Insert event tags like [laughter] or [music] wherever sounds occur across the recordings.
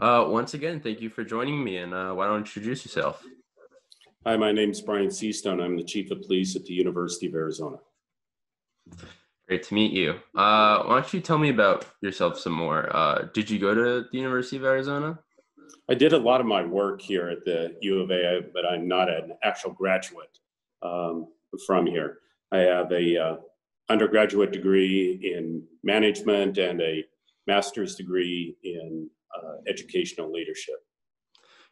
Uh, once again, thank you for joining me, and uh, why don't you introduce yourself? Hi, my name is Brian Seastone. I'm the Chief of Police at the University of Arizona. Great to meet you. Uh, why don't you tell me about yourself some more? Uh, did you go to the University of Arizona? I did a lot of my work here at the U of A, but I'm not an actual graduate um, from here. I have a uh, undergraduate degree in management and a master's degree in uh, educational leadership.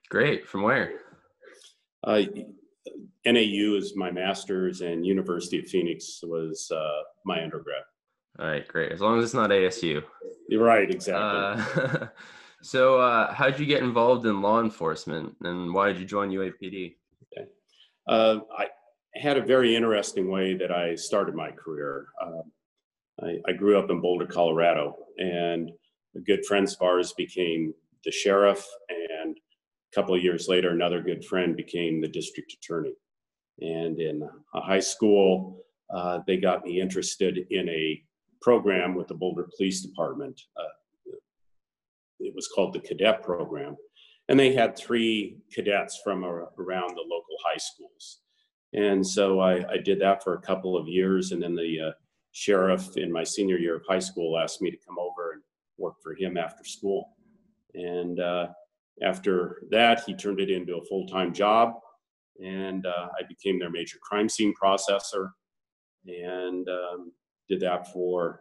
Great. From where? Uh, NAU is my master's, and University of Phoenix was uh, my undergrad. All right, great. As long as it's not ASU. You're right, exactly. Uh, [laughs] so, uh, how did you get involved in law enforcement, and why did you join UAPD? Okay. Uh, I had a very interesting way that I started my career. I, I, grew up in Boulder, Colorado, and a good friend of ours became the sheriff, and a couple of years later, another good friend became the district attorney. And in high school, uh, they got me interested in a program with the Boulder Police Department. Uh, it was called the Cadet Program. And they had three cadets from around the local high schools. And so I, I, did that for a couple of years. And then the uh, sheriff in my senior year of high school asked me to come over and work for him after school. And uh, after that, he turned it into a full time job. And uh, I became their major crime scene processor and um, did that for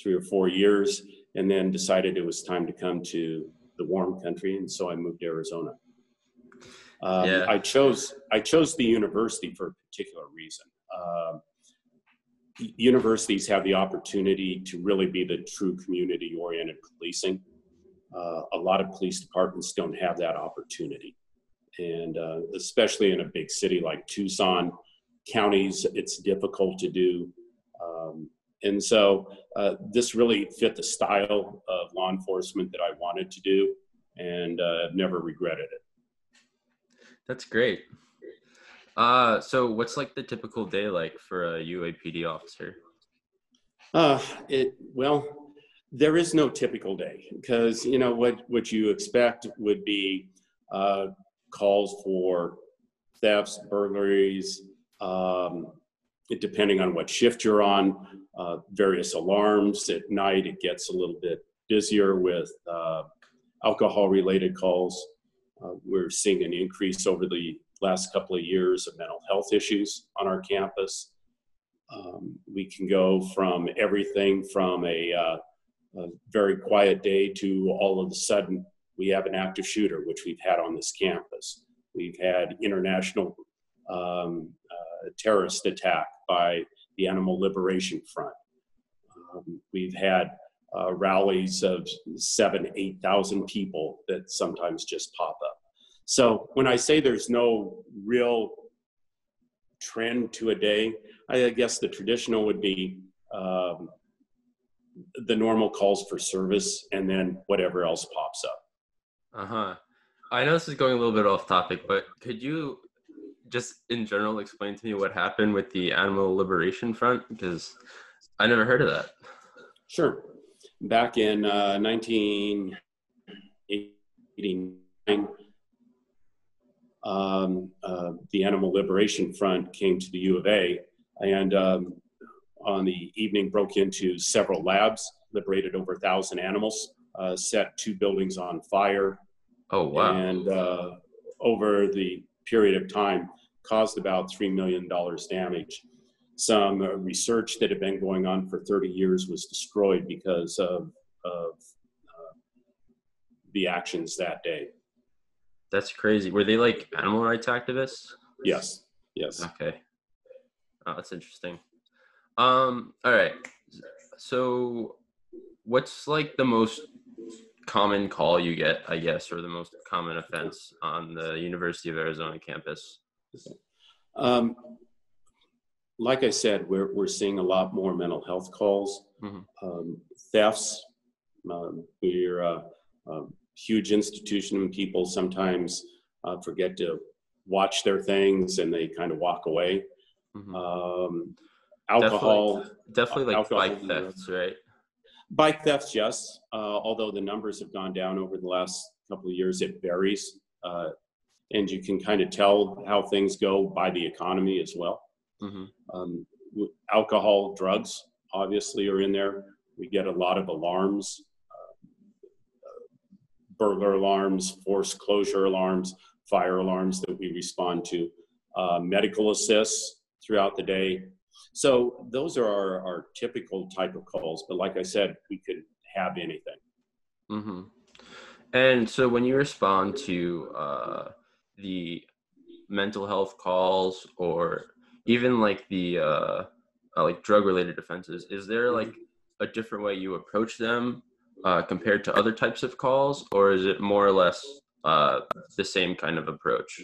three or four years. And then decided it was time to come to the warm country. And so I moved to Arizona. Um, yeah. I chose I chose the university for a particular reason. Uh, universities have the opportunity to really be the true community-oriented policing. Uh, a lot of police departments don't have that opportunity, and uh, especially in a big city like Tucson, counties it's difficult to do. Um, and so uh, this really fit the style of law enforcement that I wanted to do, and uh, I've never regretted it. That's great. Uh, so what's like the typical day like for a UAPD officer? Uh, it well, there is no typical day because you know what what you expect would be uh, calls for thefts, burglaries, um, depending on what shift you're on, uh, various alarms. At night, it gets a little bit busier with uh, alcohol-related calls. Uh, we're seeing an increase over the last couple of years of mental health issues on our campus. Um, we can go from everything from a, uh, a, very quiet day to all of a sudden we have an active shooter, which we've had on this campus. We've had international um, uh, terrorist attack by the Animal Liberation Front. Um, we've had uh, rallies of seven, 8,000 people that sometimes just pop up. So when I say there's no real trend to a day, I guess the traditional would be um, the normal calls for service and then whatever else pops up. Uh huh. I know this is going a little bit off topic, but could you just in general explain to me what happened with the Animal Liberation Front? Because I never heard of that. Sure back in uh, 1989, um, uh, the Animal Liberation Front came to the U of A and um, on the evening broke into several labs, liberated over a thousand animals, uh, set two buildings on fire. Oh, wow. And uh, over the period of time, caused about $3 million damage some uh, research that had been going on for 30 years was destroyed because of, of uh, the actions that day. That's crazy. Were they like animal rights activists? Yes. Yes. Okay. Oh, that's interesting. Um, all right. So what's like the most common call you get, I guess, or the most common offense on the University of Arizona campus? Um, like I said, we're, we're seeing a lot more mental health calls, mm-hmm. um, thefts. Um, we're a, a, huge institution and people sometimes uh, forget to watch their things and they kind of walk away. Mm-hmm. Um, alcohol. Definitely, definitely like bike thefts, right? Bike thefts, yes. Uh, although the numbers have gone down over the last couple of years, it varies. Uh, and you can kind of tell how things go by the economy as well. hmm Um, alcohol, drugs, obviously, are in there. We get a lot of alarms, burglar alarms, forced closure alarms, fire alarms that we respond to, uh, medical assists throughout the day. So those are our, our typical type of calls. But like I said, we could have anything. hmm And so when you respond to uh, the mental health calls or even like the uh, uh, like drug related offenses, is there like a different way you approach them uh, compared to other types of calls, or is it more or less uh, the same kind of approach?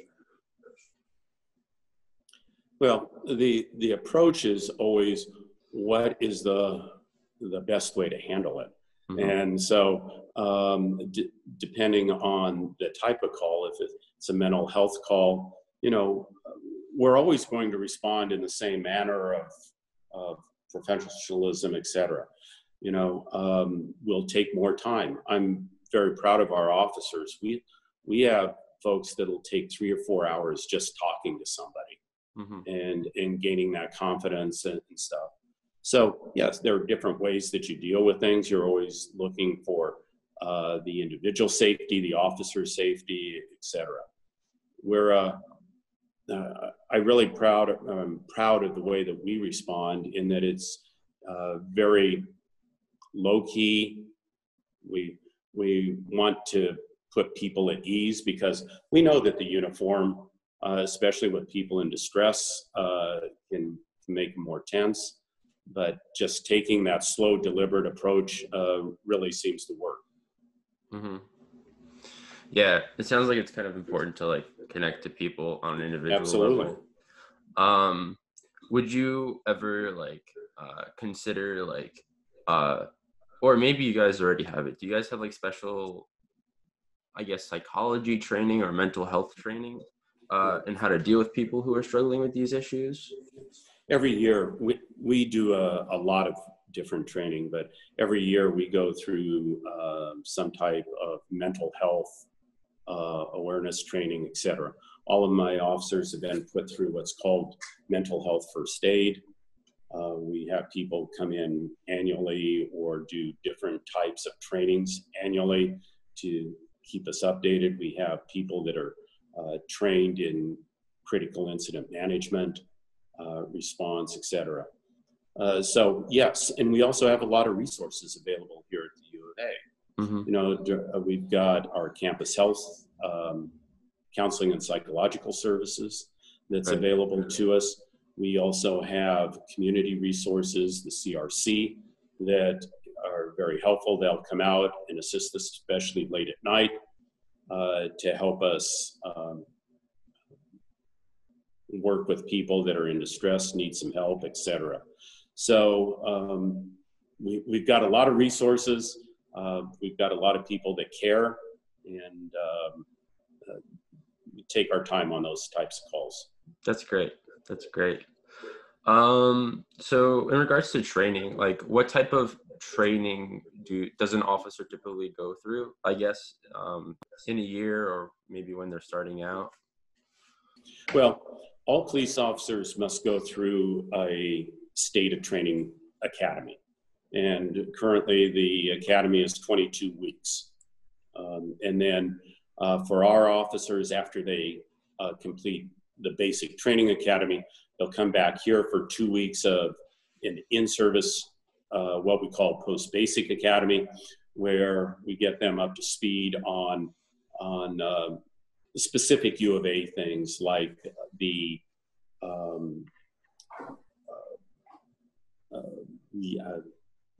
Well, the the approach is always what is the the best way to handle it. Mhm. And so, um, d- depending on the type of call, if it's a mental health call, you know, we're always going to respond in the same manner of, of professionalism, et cetera. You know, um, we'll take more time. I'm very proud of our officers. We we have folks that'll take three or four hours just talking to somebody Mhm. and and gaining that confidence and, and stuff. So yes, there are different ways that you deal with things. You're always looking for uh, the individual safety, the officer safety, etc. We're uh, uh, I really proud I'm proud of the way that we respond in that it's uh, very low key. We we want to put people at ease because we know that the uniform uh, especially with people in distress, uh, can, can make them more tense. But just taking that slow, deliberate approach uh, really seems to work. hmm Yeah, it sounds like it's kind of important to like connect to people on an individual Absolutely. level. Um, would you ever like uh, consider like, uh, or maybe you guys already have it? Do you guys have like special, I guess, psychology training or mental health training, uh, and how to deal with people who are struggling with these issues? Every year, we, we do a, a lot of different training, but every year we go through um some type of mental health uh, awareness training, etc. All of my officers have been put through what's called mental health first aid. Uh, we have people come in annually or do different types of trainings annually to keep us updated. We have people that are uh, trained in critical incident management, uh, response, et cetera. Uh, so yes, and we also have a lot of resources available here at the U of A. hmm You know, uh, we've got our campus health um, counseling and psychological services that's Right. available to us. We also have community resources, the CRC, that are very helpful. They'll come out and assist us, especially late at night, uh, to help us um, work with people that are in distress, need some help, etc. So um, we, we've got a lot of resources. Uh, we've got a lot of people that care, and um, uh, we take our time on those types of calls. That's great. That's great. Um, so in regards to training, like what type of training do does an officer typically go through? I guess um, in a year or maybe when they're starting out. Well, all police officers must go through a state of training academy. And currently, the academy is 22 weeks. Um, and then uh, for our officers, after they uh, complete the basic training academy, they'll come back here for two weeks of an in service, uh, what we call post basic academy, where we get them up to speed on, on um specific U of A things like the um, uh, uh, the uh,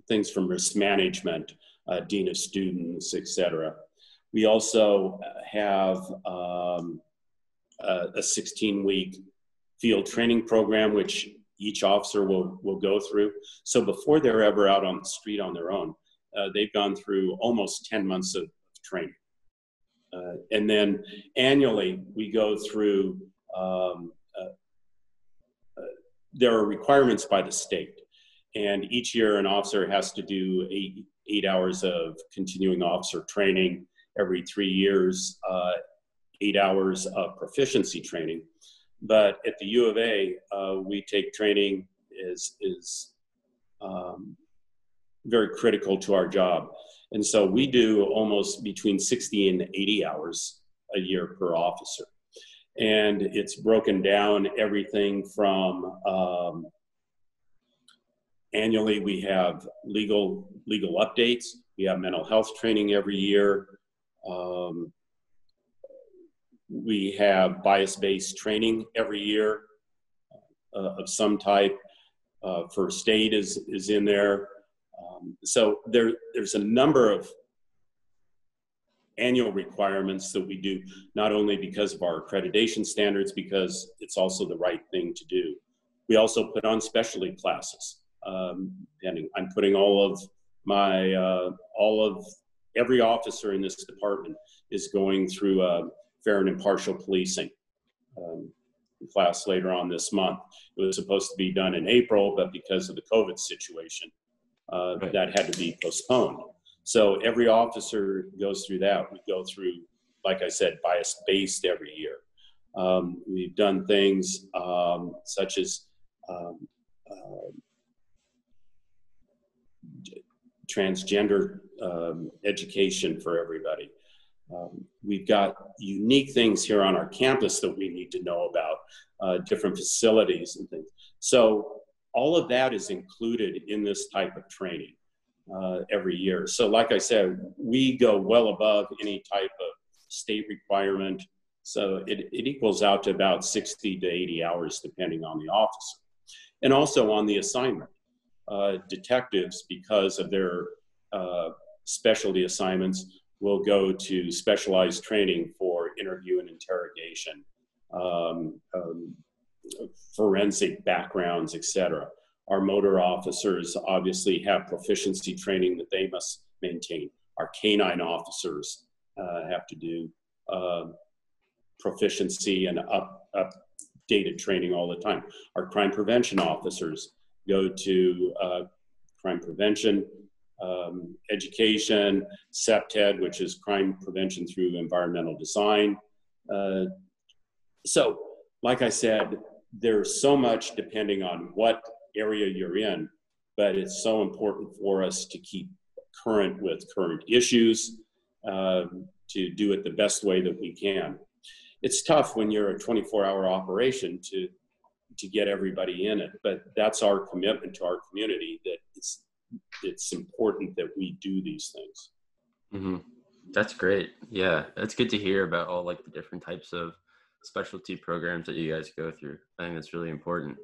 things from risk management, uh, dean of students, etc. We also have um, a, a 16-week field training program, which each officer will will go through. So before they're ever out on the street on their own, uh, they've gone through almost 10 months of training. Uh, and then annually, we go through, um, uh, uh, there are requirements by the state. And each year, an officer has to do a, eight hours of continuing officer training every three years, uh, eight hours of proficiency training. But at the U of A, uh, we take training is is um, very critical to our job, and so we do almost between 60 and 80 hours a year per officer, and it's broken down everything from um, annually we have legal legal updates. We have mental health training every year. Um, we have bias-based training every year uh, of some type. Uh, first aid is, is in there. Um, so there, there's a number of annual requirements that we do, not only because of our accreditation standards, because it's also the right thing to do. We also put on specialty classes. Um, and I'm putting all of my, uh, all of every officer in this department is going through a fair and impartial policing um, class later on this month. It was supposed to be done in April, but because of the COVID situation, uh, right. that had to be postponed. So every officer goes through that. We go through, like I said, bias based every year. Um, we've done things um, such as um, uh, transgender um, education for everybody. Um, we've got unique things here on our campus that we need to know about, uh, different facilities and things. So all of that is included in this type of training uh, every year. So like I said, we go well above any type of state requirement. So it, it equals out to about 60 to 80 hours depending on the officer. And also on the assignment. Uh, detectives, because of their uh, specialty assignments, will go to specialized training for interview and interrogation, um, um, forensic backgrounds, etc. Our motor officers obviously have proficiency training that they must maintain. Our canine officers uh, have to do uh, proficiency and up, updated training all the time. Our crime prevention officers go to uh, crime prevention um, education, CPTED, which is crime prevention through environmental design. Uh, so, like I said, there's so much depending on what area you're in, but it's so important for us to keep current with current issues, uh, to do it the best way that we can. It's tough when you're a 24 hour operation to to get everybody in it, but that's our commitment to our community that it's it's important that we do these things. Mm-hmm. That's great. Yeah, that's good to hear about all like the different types of specialty programs that you guys go through. I think that's really important.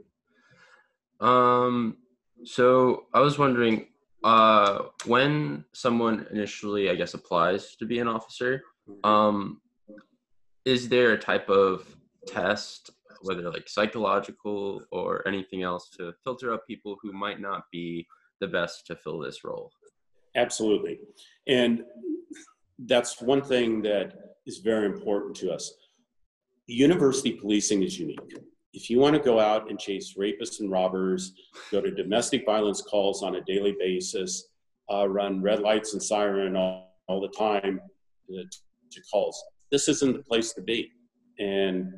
Um, so I was wondering, uh, when someone initially, I guess, applies to be an officer, mm-hmm. um, is there a type of test, whether like psychological or anything else, to filter out people who might not be the best to fill this role. Absolutely. And that's one thing that is very important to us. University policing is unique. If you want to go out and chase rapists and robbers, go to domestic violence calls on a daily basis, uh, run red lights and siren all, all the time to, to calls, this isn't the place to be. And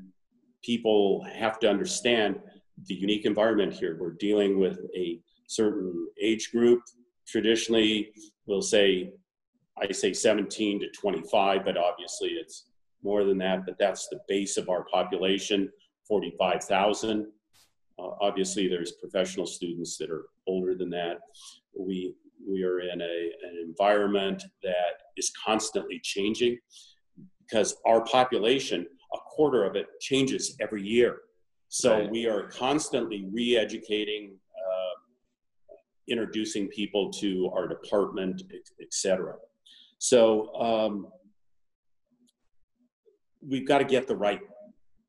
people have to understand the unique environment here. We're dealing with a certain age group. Traditionally, we'll say, I say 17 to 25, but obviously it's more than that, but that's the base of our population, 45,000. Uh, obviously, there's professional students that are older than that. We, we are in a, an environment that is constantly changing because our population, a quarter of it changes every year. So right. we are constantly re-educating introducing people to our department, etc. So um, we've got to get the right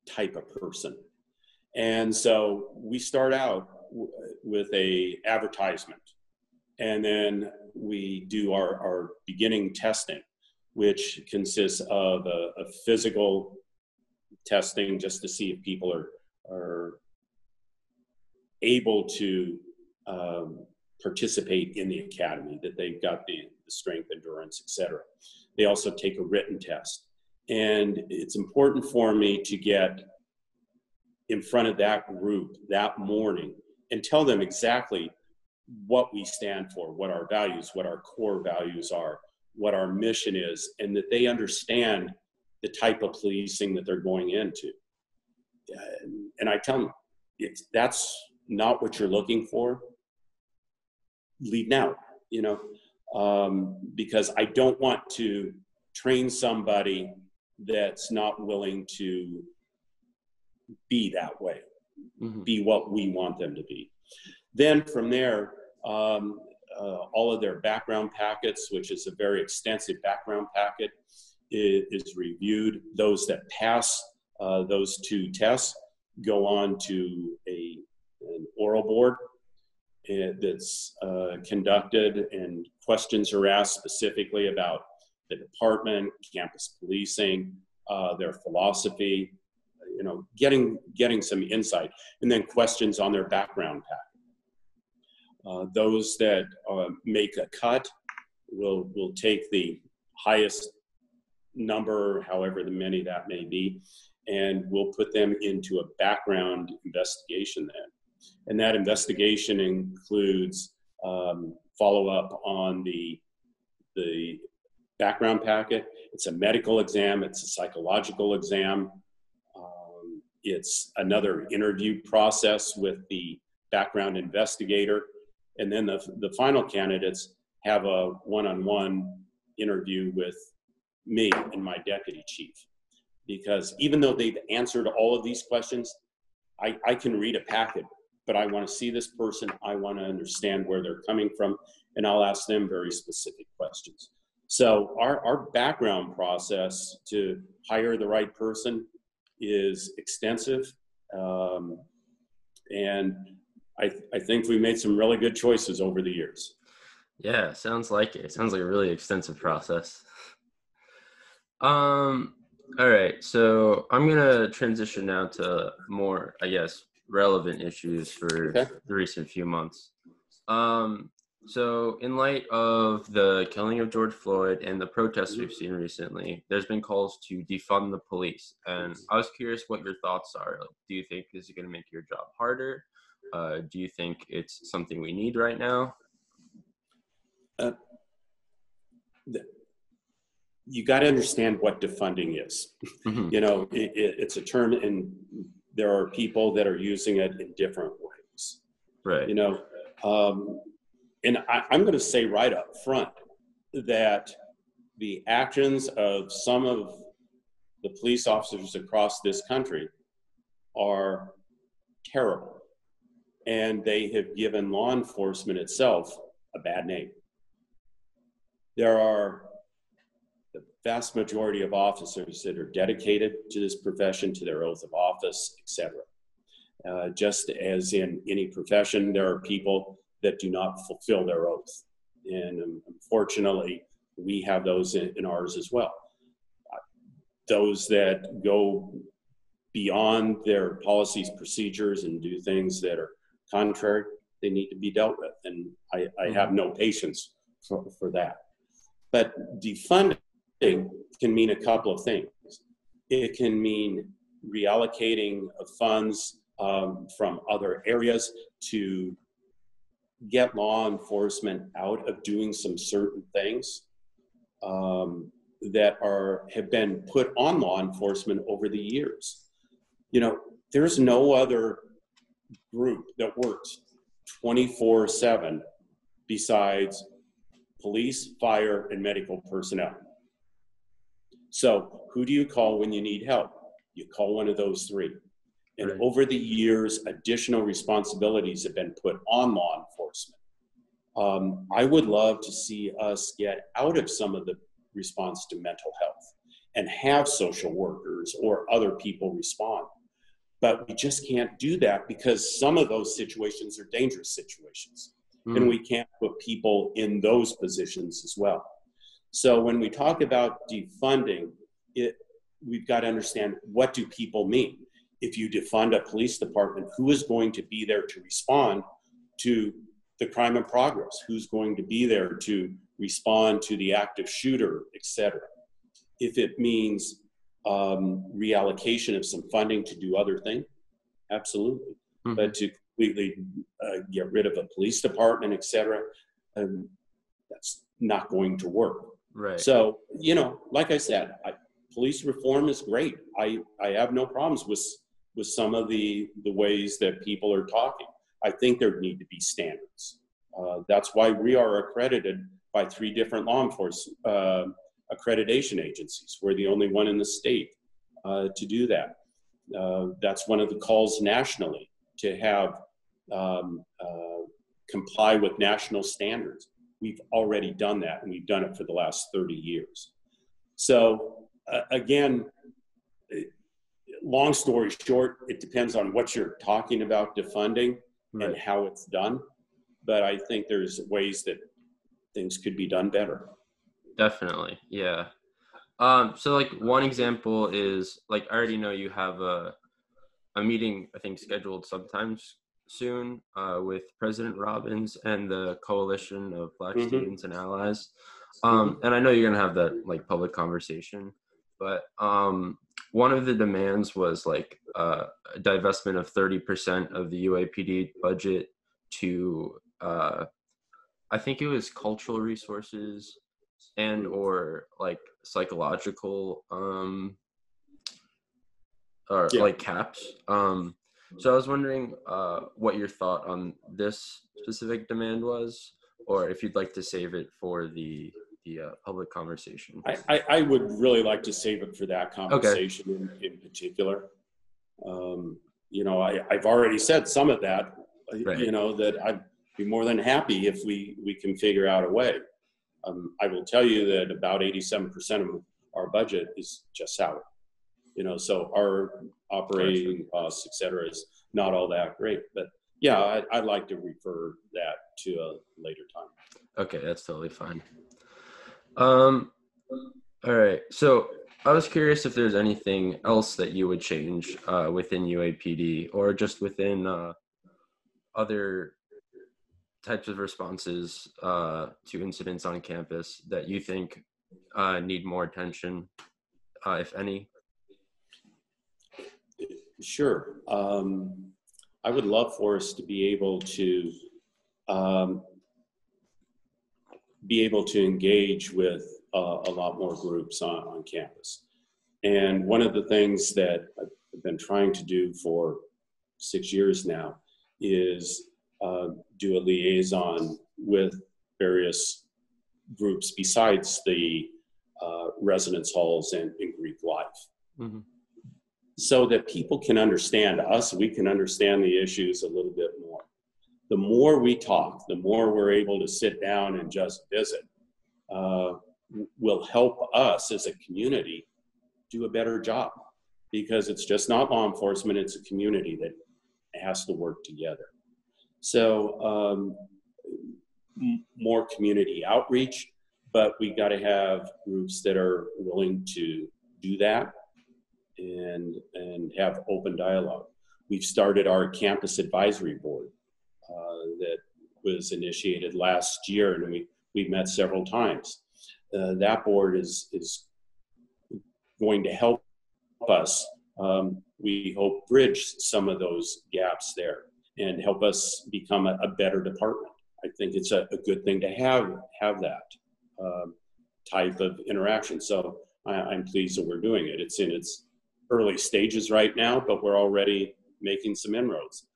type of person. And so we start out with a advertisement and then we do our, our beginning testing, which consists of a, a physical testing just to see if people are, are able to um, participate in the academy, that they've got the, the strength, endurance, etc. They also take a written test. And it's important for me to get in front of that group that morning and tell them exactly what we stand for, what our values, what our core values are, what our mission is, and that they understand the type of policing that they're going into. And I tell them, it's, that's not what you're looking for. Leave now, you know, um, because I don't want to train somebody that's not willing to be that way, mm-hmm. be what we want them to be. Then from there, um, uh, all of their background packets, which is a very extensive background packet, is, is reviewed. Those that pass uh, those two tests go on to a, an oral board that's uh, conducted and questions are asked specifically about the department, campus policing, uh, their philosophy, you know, getting getting some insight, and then questions on their background pack. Uh, those that uh, make a cut will will take the highest number, however the many that may be, and we'll put them into a background investigation then. And that investigation includes um, follow up on the the background packet. It's a medical exam. It's a psychological exam. Um, it's another interview process with the background investigator. And then the, the final candidates have a one-on-one interview with me and my deputy chief. Because even though they've answered all of these questions, I, I can read a packet, but I want to see this person. I want to understand where they're coming from, and I'll ask them very specific questions. So our, our background process to hire the right person is extensive. Um, and I, I think we made some really good choices over the years. Yeah, sounds like it. Sounds like a really extensive process. Um, all right, so I'm gonna transition now to more, I guess, relevant issues for okay. the recent few months. Um, so, in light of the killing of George Floyd and the protests we've seen recently, there's been calls to defund the police. And I was curious what your thoughts are. Like, do you think this is going to make your job harder? Uh, do you think it's something we need right now? Uh, the, you got to understand what defunding is. Mm-hmm. you know, it, it, it's a term, and there are people that are using it in different ways. Right. You know, um, and I, I'm going to say right up front that the actions of some of the police officers across this country are terrible. And they have given law enforcement itself a bad name. There are vast majority of officers that are dedicated to this profession, to their oath of office, etc. Uh, just as in any profession, there are people that do not fulfill their oath. And um, unfortunately, we have those in, in ours as well. Those that go beyond their policies, procedures, and do things that are contrary, they need to be dealt with. And I, I have no patience for, for that. But defunding can mean a couple of things. It can mean reallocating funds um, from other areas to get law enforcement out of doing some certain things um, that are have been put on law enforcement over the years. You know, there's no other group that works 24/7 besides police, fire, and medical personnel. So, who do you call when you need help? You call one of those three. And right. over the years, additional responsibilities have been put on law enforcement. Um, I would love to see us get out of some of the response to mental health and have social workers or other people respond. But we just can't do that because some of those situations are dangerous situations. Mm. And we can't put people in those positions as well. So when we talk about defunding, it, we've got to understand what do people mean? if you defund a police department, who is going to be there to respond to the crime in progress, who's going to be there to respond to the active shooter, etc. If it means um, reallocation of some funding to do other things, absolutely. Mm-hmm. But to completely uh, get rid of a police department, etc., um, that's not going to work. Right. So you know, like I said, I, police reform is great. I I have no problems with with some of the the ways that people are talking. I think there need to be standards. Uh, that's why we are accredited by three different law enforcement uh, accreditation agencies. We're the only one in the state uh, to do that. Uh, that's one of the calls nationally to have um, uh, comply with national standards. We've already done that, and we've done it for the last 30 years. So, uh, again, long story short, it depends on what you're talking about defunding right. and how it's done. But I think there's ways that things could be done better. Definitely, yeah. Um, so like one example is like I already know you have a a meeting I think scheduled sometimes soon uh, with President Robbins and the coalition of Black mm-hmm. students and allies. Um, mm-hmm. and I know you're gonna have that like public conversation, but um, one of the demands was like uh, a divestment of 30% of the UAPD budget to uh, I think it was cultural resources and or like psychological um or yeah. like caps um so i was wondering uh what your thought on this specific demand was or if you'd like to save it for the the uh, public conversation I, I, I would really like to save it for that conversation okay. in, in particular um you know i i've already said some of that right. you know that i'd be more than happy if we we can figure out a way um, I will tell you that about 87% of our budget is just salary. You know, so our operating costs, et cetera, is not all that great. But yeah, I, I'd like to refer that to a later time. Okay, that's totally fine. Um, all right. So I was curious if there's anything else that you would change uh, within UAPD or just within uh, other types of responses uh, to incidents on campus that you think uh, need more attention, uh, if any? Sure. Um, I would love for us to be able to um, be able to engage with uh, a lot more groups on, on campus. And one of the things that I've been trying to do for six years now is uh, do a liaison with various groups besides the uh, residence halls and, Greek life. Mm-hmm. So that people can understand us, we can understand the issues a little bit more. The more we talk, the more we're able to sit down and just visit, uh, will help us as a community do a better job because it's just not law enforcement, it's a community that has to work together. So um, more community outreach, but we got to have groups that are willing to do that and and have open dialogue. We've started our campus advisory board uh, that was initiated last year, and we we've met several times. Uh, that board is is going to help us. Um, we hope bridge some of those gaps there and help us become a, a better department. I think it's a, a, good thing to have have that um, type of interaction. So I, am pleased that we're doing it. It's in its early stages right now, but we're already making some inroads.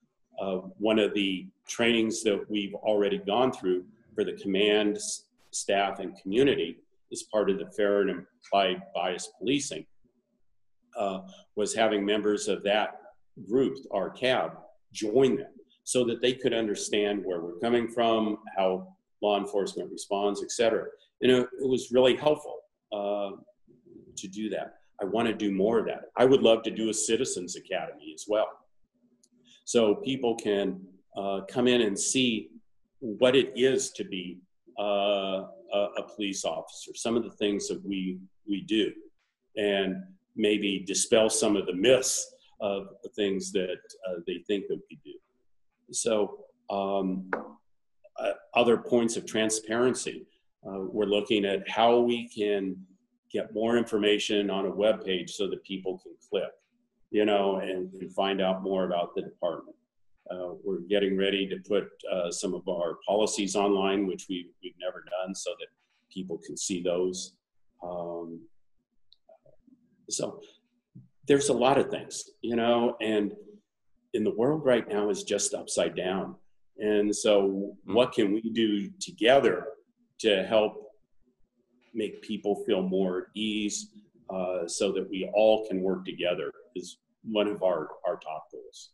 Uh, one of the trainings that we've already gone through for the command, staff, and community is part of the fair and implied bias policing. Uh, was having members of that group, our CAB, join them so that they could understand where we're coming from, how law enforcement responds, et cetera. And it, it was really helpful uh, to do that. I want to do more of that. I would love to do a citizens academy as well. So people can uh, come in and see what it is to be uh, a, a, police officer, some of the things that we, we do, and maybe dispel some of the myths of the things that uh, they think that we do. So um, other points of transparency. Uh, we're looking at how we can get more information on a web page so that people can click, you know, and, and find out more about the department. Uh, we're getting ready to put uh, some of our policies online, which we, we've never done, so that people can see those. Um, so there's a lot of things, you know, and in the world right now is just upside down. And so, what can we do together to help make people feel more at ease uh, so that we all can work together is one of our, our top goals.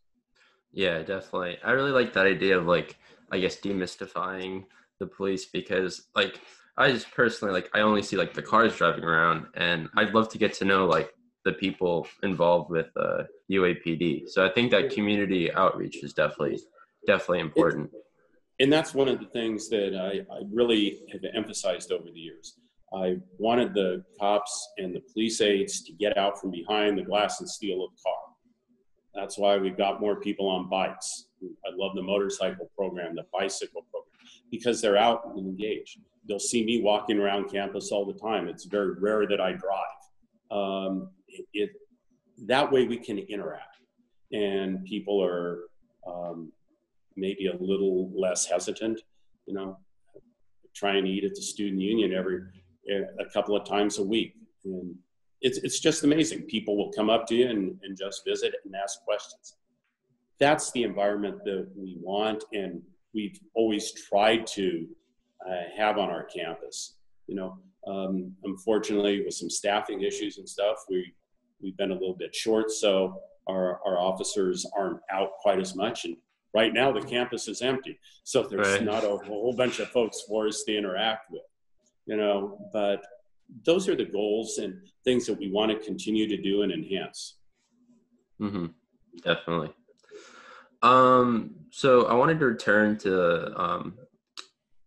Yeah, definitely. I really like that idea of like, I guess, demystifying the police because, like, I just personally like I only see like the cars driving around, and I'd love to get to know like the people involved with uh, UAPD. So I think that community outreach is definitely definitely important. It, and that's one of the things that I, I really have emphasized over the years. I wanted the cops and the police aides to get out from behind the glass and steel of the car. That's why we've got more people on bikes. I love the motorcycle program, the bicycle program, because they're out and engaged. They'll see me walking around campus all the time. It's very rare that I drive. Um, it, it, that way we can interact, and people are um, maybe a little less hesitant. You know, try and eat at the student union every a couple of times a week. And it's, it's just amazing. People will come up to you and, and just visit and ask questions. That's the environment that we want and we've always tried to uh, have on our campus. You know, um, unfortunately, with some staffing issues and stuff, we, we've been a little bit short, so our, our officers aren't out quite as much. And right now, the campus is empty, so there's right. not a whole bunch of folks for us to interact with you know, but those are the goals and things that we want to continue to do and enhance. Mm-hmm. Definitely. Um, so I wanted to return to um,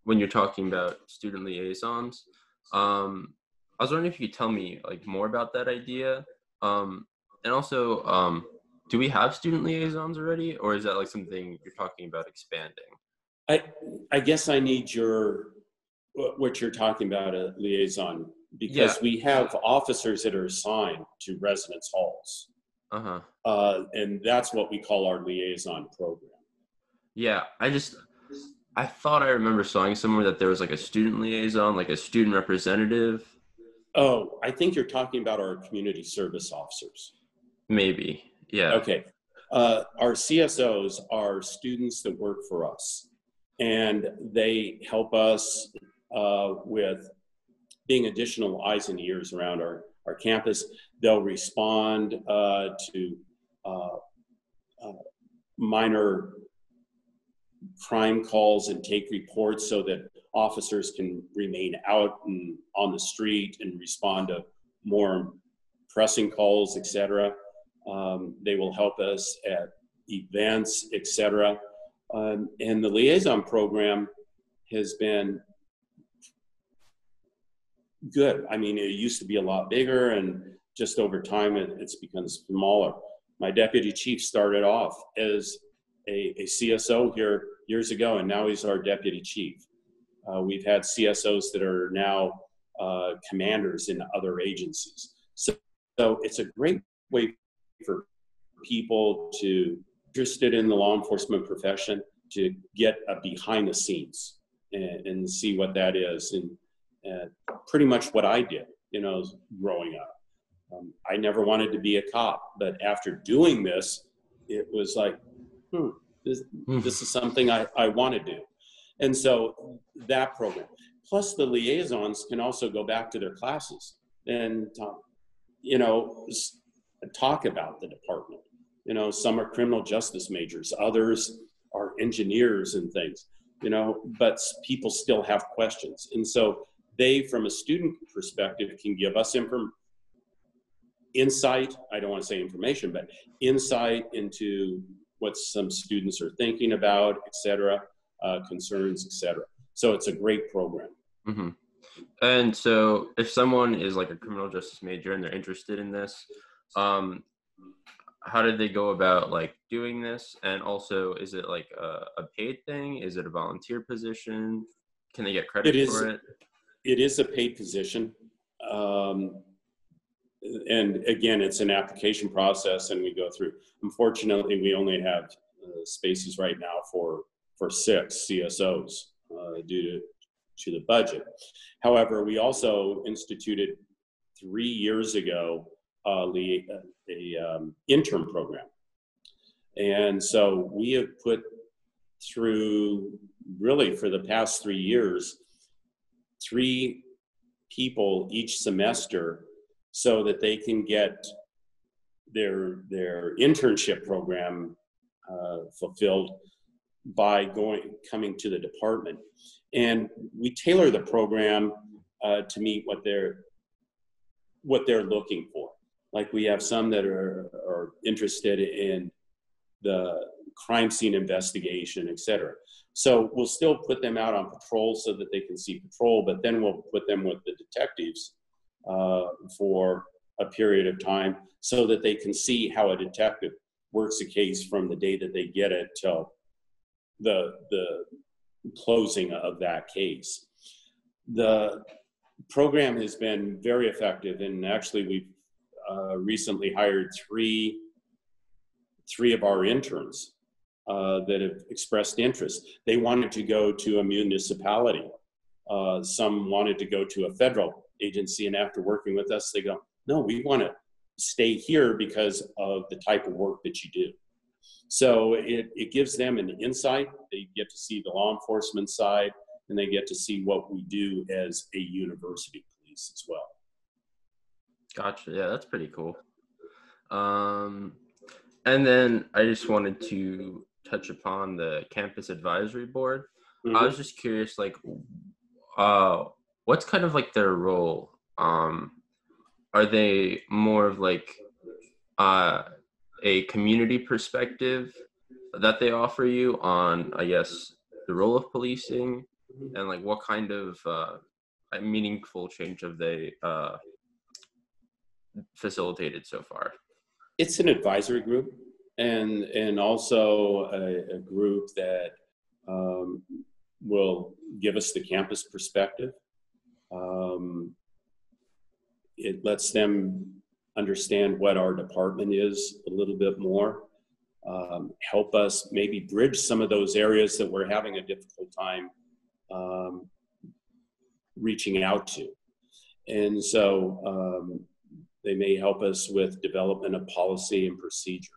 when you're talking about student liaisons. Um, I was wondering if you could tell me like more about that idea. Um, and also, um, do we have student liaisons already, or is that like something you're talking about expanding? I I guess I need your what you're talking about a liaison because yeah. we have officers that are assigned to residence halls. Uh-huh. Uh, and that's what we call our liaison program. Yeah, I just I thought I remember seeing somewhere that there was like a student liaison, like a student representative. Oh, I think you're talking about our community service officers. Maybe. Yeah. Okay. Uh, our CSOs are students that work for us, and they help us uh, with being additional eyes and ears around our, our campus. They'll respond uh, to uh, uh, minor crime calls and take reports so that officers can remain out and on the street and respond to more pressing calls, etc. Um, they will help us at events, etc. Um, and the liaison program has been good. I mean, it used to be a lot bigger, and just over time, it, it's become smaller. My deputy chief started off as a, a CSO here years ago, and now he's our deputy chief. Uh, we've had CSOs that are now uh, commanders in other agencies. So, so it's a great way for people to interested in the law enforcement profession to get a behind the scenes and, and see what that is. And and pretty much what I did, you know, growing up. Um, I never wanted to be a cop, but after doing this, it was like, hmm, this, hmm. this is something I, I want to do. And so that program, plus the liaisons can also go back to their classes and, um, you know, talk about the department. You know, some are criminal justice majors, others are engineers and things, you know, but people still have questions. And so they, from a student perspective, can give us inform- insight. I don't want to say information, but insight into what some students are thinking about, et cetera, uh, concerns, et cetera. So it's a great program. Mm-hmm. And so, if someone is like a criminal justice major and they're interested in this, um, how did they go about like doing this? And also, is it like a, a paid thing? Is it a volunteer position? Can they get credit It is- for it? It is a paid position. Um, and again, it's an application process and we go through. Unfortunately, we only have uh, spaces right now for, for six CSOs uh, due to, to the budget. However, we also instituted three years ago uh, the, a um, intern program. And so we have put through really for the past three years three people each semester so that they can get their their internship program uh, fulfilled by going coming to the department. And we tailor the program uh, to meet what they're what they're looking for. Like we have some that are, are interested in the crime scene investigation et cetera so we'll still put them out on patrol so that they can see patrol, but then we'll put them with the detectives uh, for a period of time so that they can see how a detective works a case from the day that they get it till the the closing of that case. The program has been very effective, and actually we've uh, recently hired three three of our interns uh, that have expressed interest. They wanted to go to a municipality. Uh, some wanted to go to a federal agency, and after working with us, they go, "No, we want to stay here because of the type of work that you do." So it, it gives them an insight. They get to see the law enforcement side, and they get to see what we do as a university police as well. Gotcha. Yeah, that's pretty cool. Um, and then I just wanted to touch upon the campus advisory board. I was just curious, like, uh, what's kind of like their role? Um, are they more of like uh, a community perspective that they offer you on, I guess, the role of policing, and like what kind of uh, meaningful change have they uh, facilitated so far? It's an advisory group and and also a, a group that um, will give us the campus perspective. Um, it lets them understand what our department is a little bit more. Um, help us maybe bridge some of those areas that we're having a difficult time um, reaching out to. And so um, they may help us with development of policy and procedure.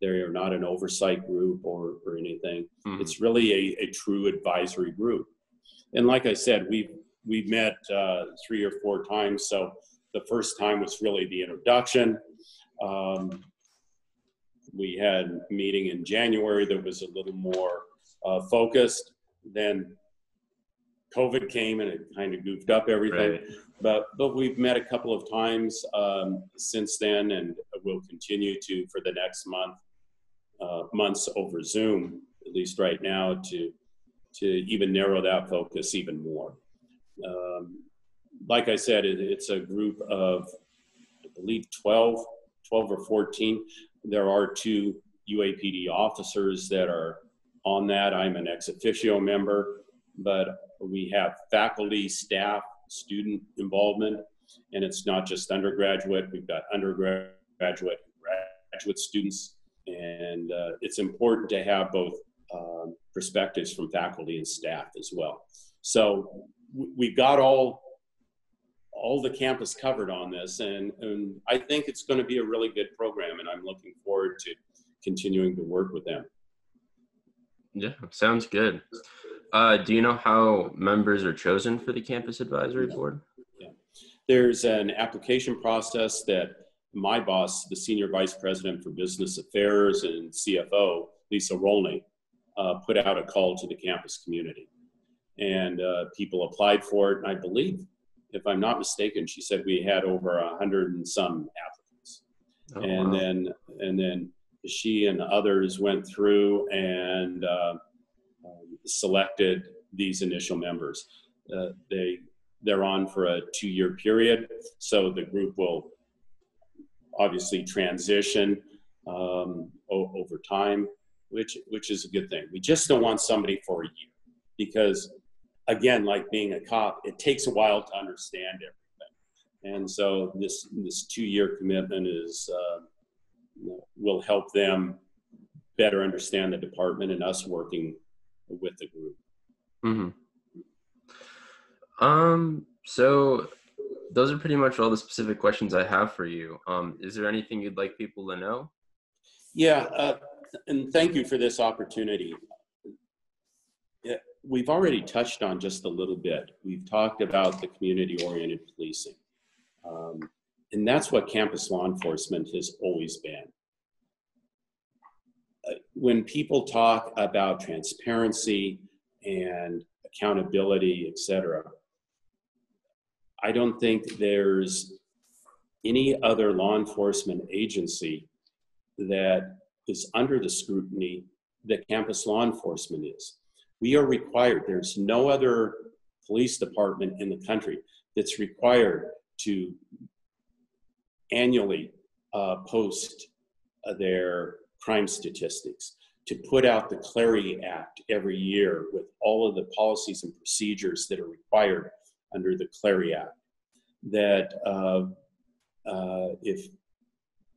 They are not an oversight group or, or anything. Mhm. It's really a, a true advisory group. And like I said, we've, we've met uh, three or four times. So the first time was really the introduction. Um, we had a meeting in January that was a little more uh, focused. Then COVID came and it kind of goofed up everything. Right. But but we've met a couple of times um, since then, and we'll continue to for the next month, uh, months over Zoom, at least right now, to to even narrow that focus even more. Um, like I said, it, it's a group of, I believe, 12, 12 or 14. There are two UAPD officers that are on that. I'm an ex officio member, but we have faculty, staff, student involvement, and it's not just undergraduate. We've got undergraduate, graduate students, and uh, it's important to have both um, perspectives from faculty and staff as well. So we've got all all the campus covered on this, and, and I think it's going to be a really good program, and I'm looking forward to continuing to work with them. Yeah, sounds good. Uh, do you know how members are chosen for the campus advisory board? Yeah. There's an application process that my boss, the Senior Vice President for Business Affairs and CFO, Lisa Rulney, uh, put out a call to the campus community. And uh, people applied for it. And I believe, if I'm not mistaken, she said we had over a hundred and some applicants. Oh, and wow. then and then she and others went through and uh, selected these initial members. Uh, they they're on for a two-year period, so the group will obviously transition um, over time, which which is a good thing. We just don't want somebody for a year because, again, like being a cop, it takes a while to understand everything, and so this this two year commitment is uh, will help them better understand the department and us working with the group. Mm-hmm. Um. So those are pretty much all the specific questions I have for you. Um, is there anything you'd like people to know? Yeah, uh, and thank you for this opportunity. We've already touched on just a little bit. We've talked about the community-oriented policing. Um, and that's what campus law enforcement has always been. Uh, when people talk about transparency and accountability, et cetera, I don't think there's any other law enforcement agency that is under the scrutiny that campus law enforcement is. We are required, there's no other police department in the country that's required to annually uh, post uh, their crime statistics, to put out the Clery Act every year with all of the policies and procedures that are required under the Clery Act. That uh, uh, if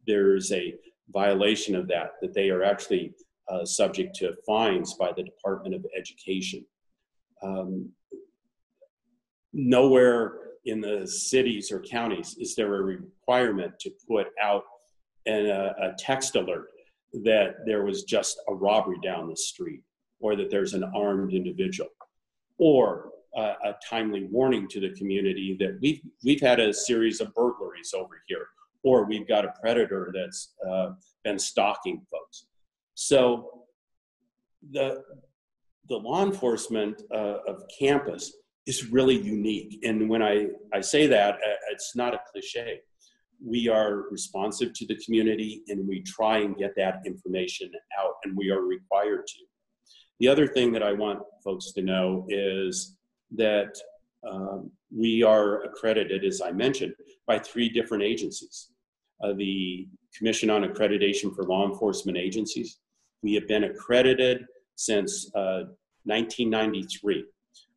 there's a violation of that, that they are actually uh, subject to fines by the Department of Education. Um, nowhere in the cities or counties is there a requirement to put out an, uh, a text alert that there was just a robbery down the street or that there's an armed individual or uh, a timely warning to the community that we've, we've had a series of burglaries over here or we've got a predator that's uh, been stalking folks. So the, the law enforcement uh, of campus is really unique. And when I, I say that, uh, it's not a cliche. We are responsive to the community and we try and get that information out, and we are required to. The other thing that I want folks to know is that um, we are accredited, as I mentioned, by three different agencies. Uh, the Commission on Accreditation for Law Enforcement Agencies. We have been accredited since uh, 1993.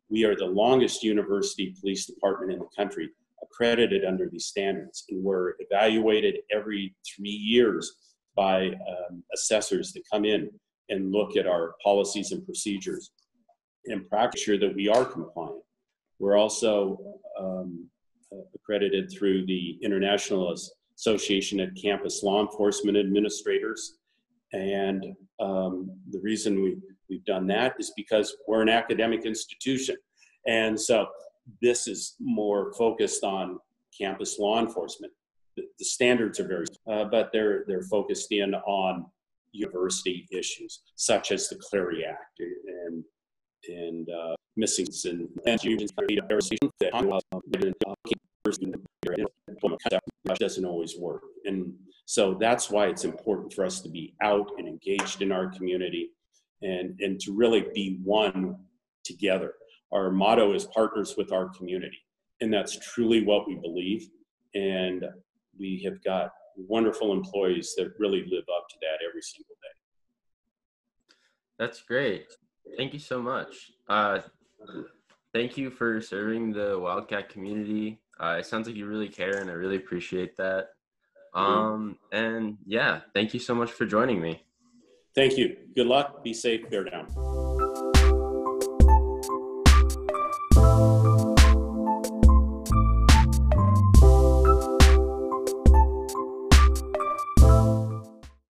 We are the longest university police department in the country accredited under these standards, and we're evaluated every three years by um, assessors to come in and look at our policies and procedures and practice sure that we are compliant. We're also um, accredited through the International Association of Campus Law Enforcement Administrators. And um, the reason we, we've done that is because we're an academic institution. And so this is more focused on campus law enforcement. The, the standards are very, uh, but they're, they're focused in on university issues, such as the Clery Act and, and uh, missing and, and doesn't always work. And so that's why it's important for us to be out and engaged in our community and, and to really be one together. Our motto is partners with our community. And that's truly what we believe. And we have got wonderful employees that really live up to that every single day. That's great. Thank you so much. Uh, thank you for serving the Wildcat community. Uh, it sounds like you really care, and I really appreciate that. Um, and yeah, thank you so much for joining me. Thank you. Good luck. Be safe. Bear down.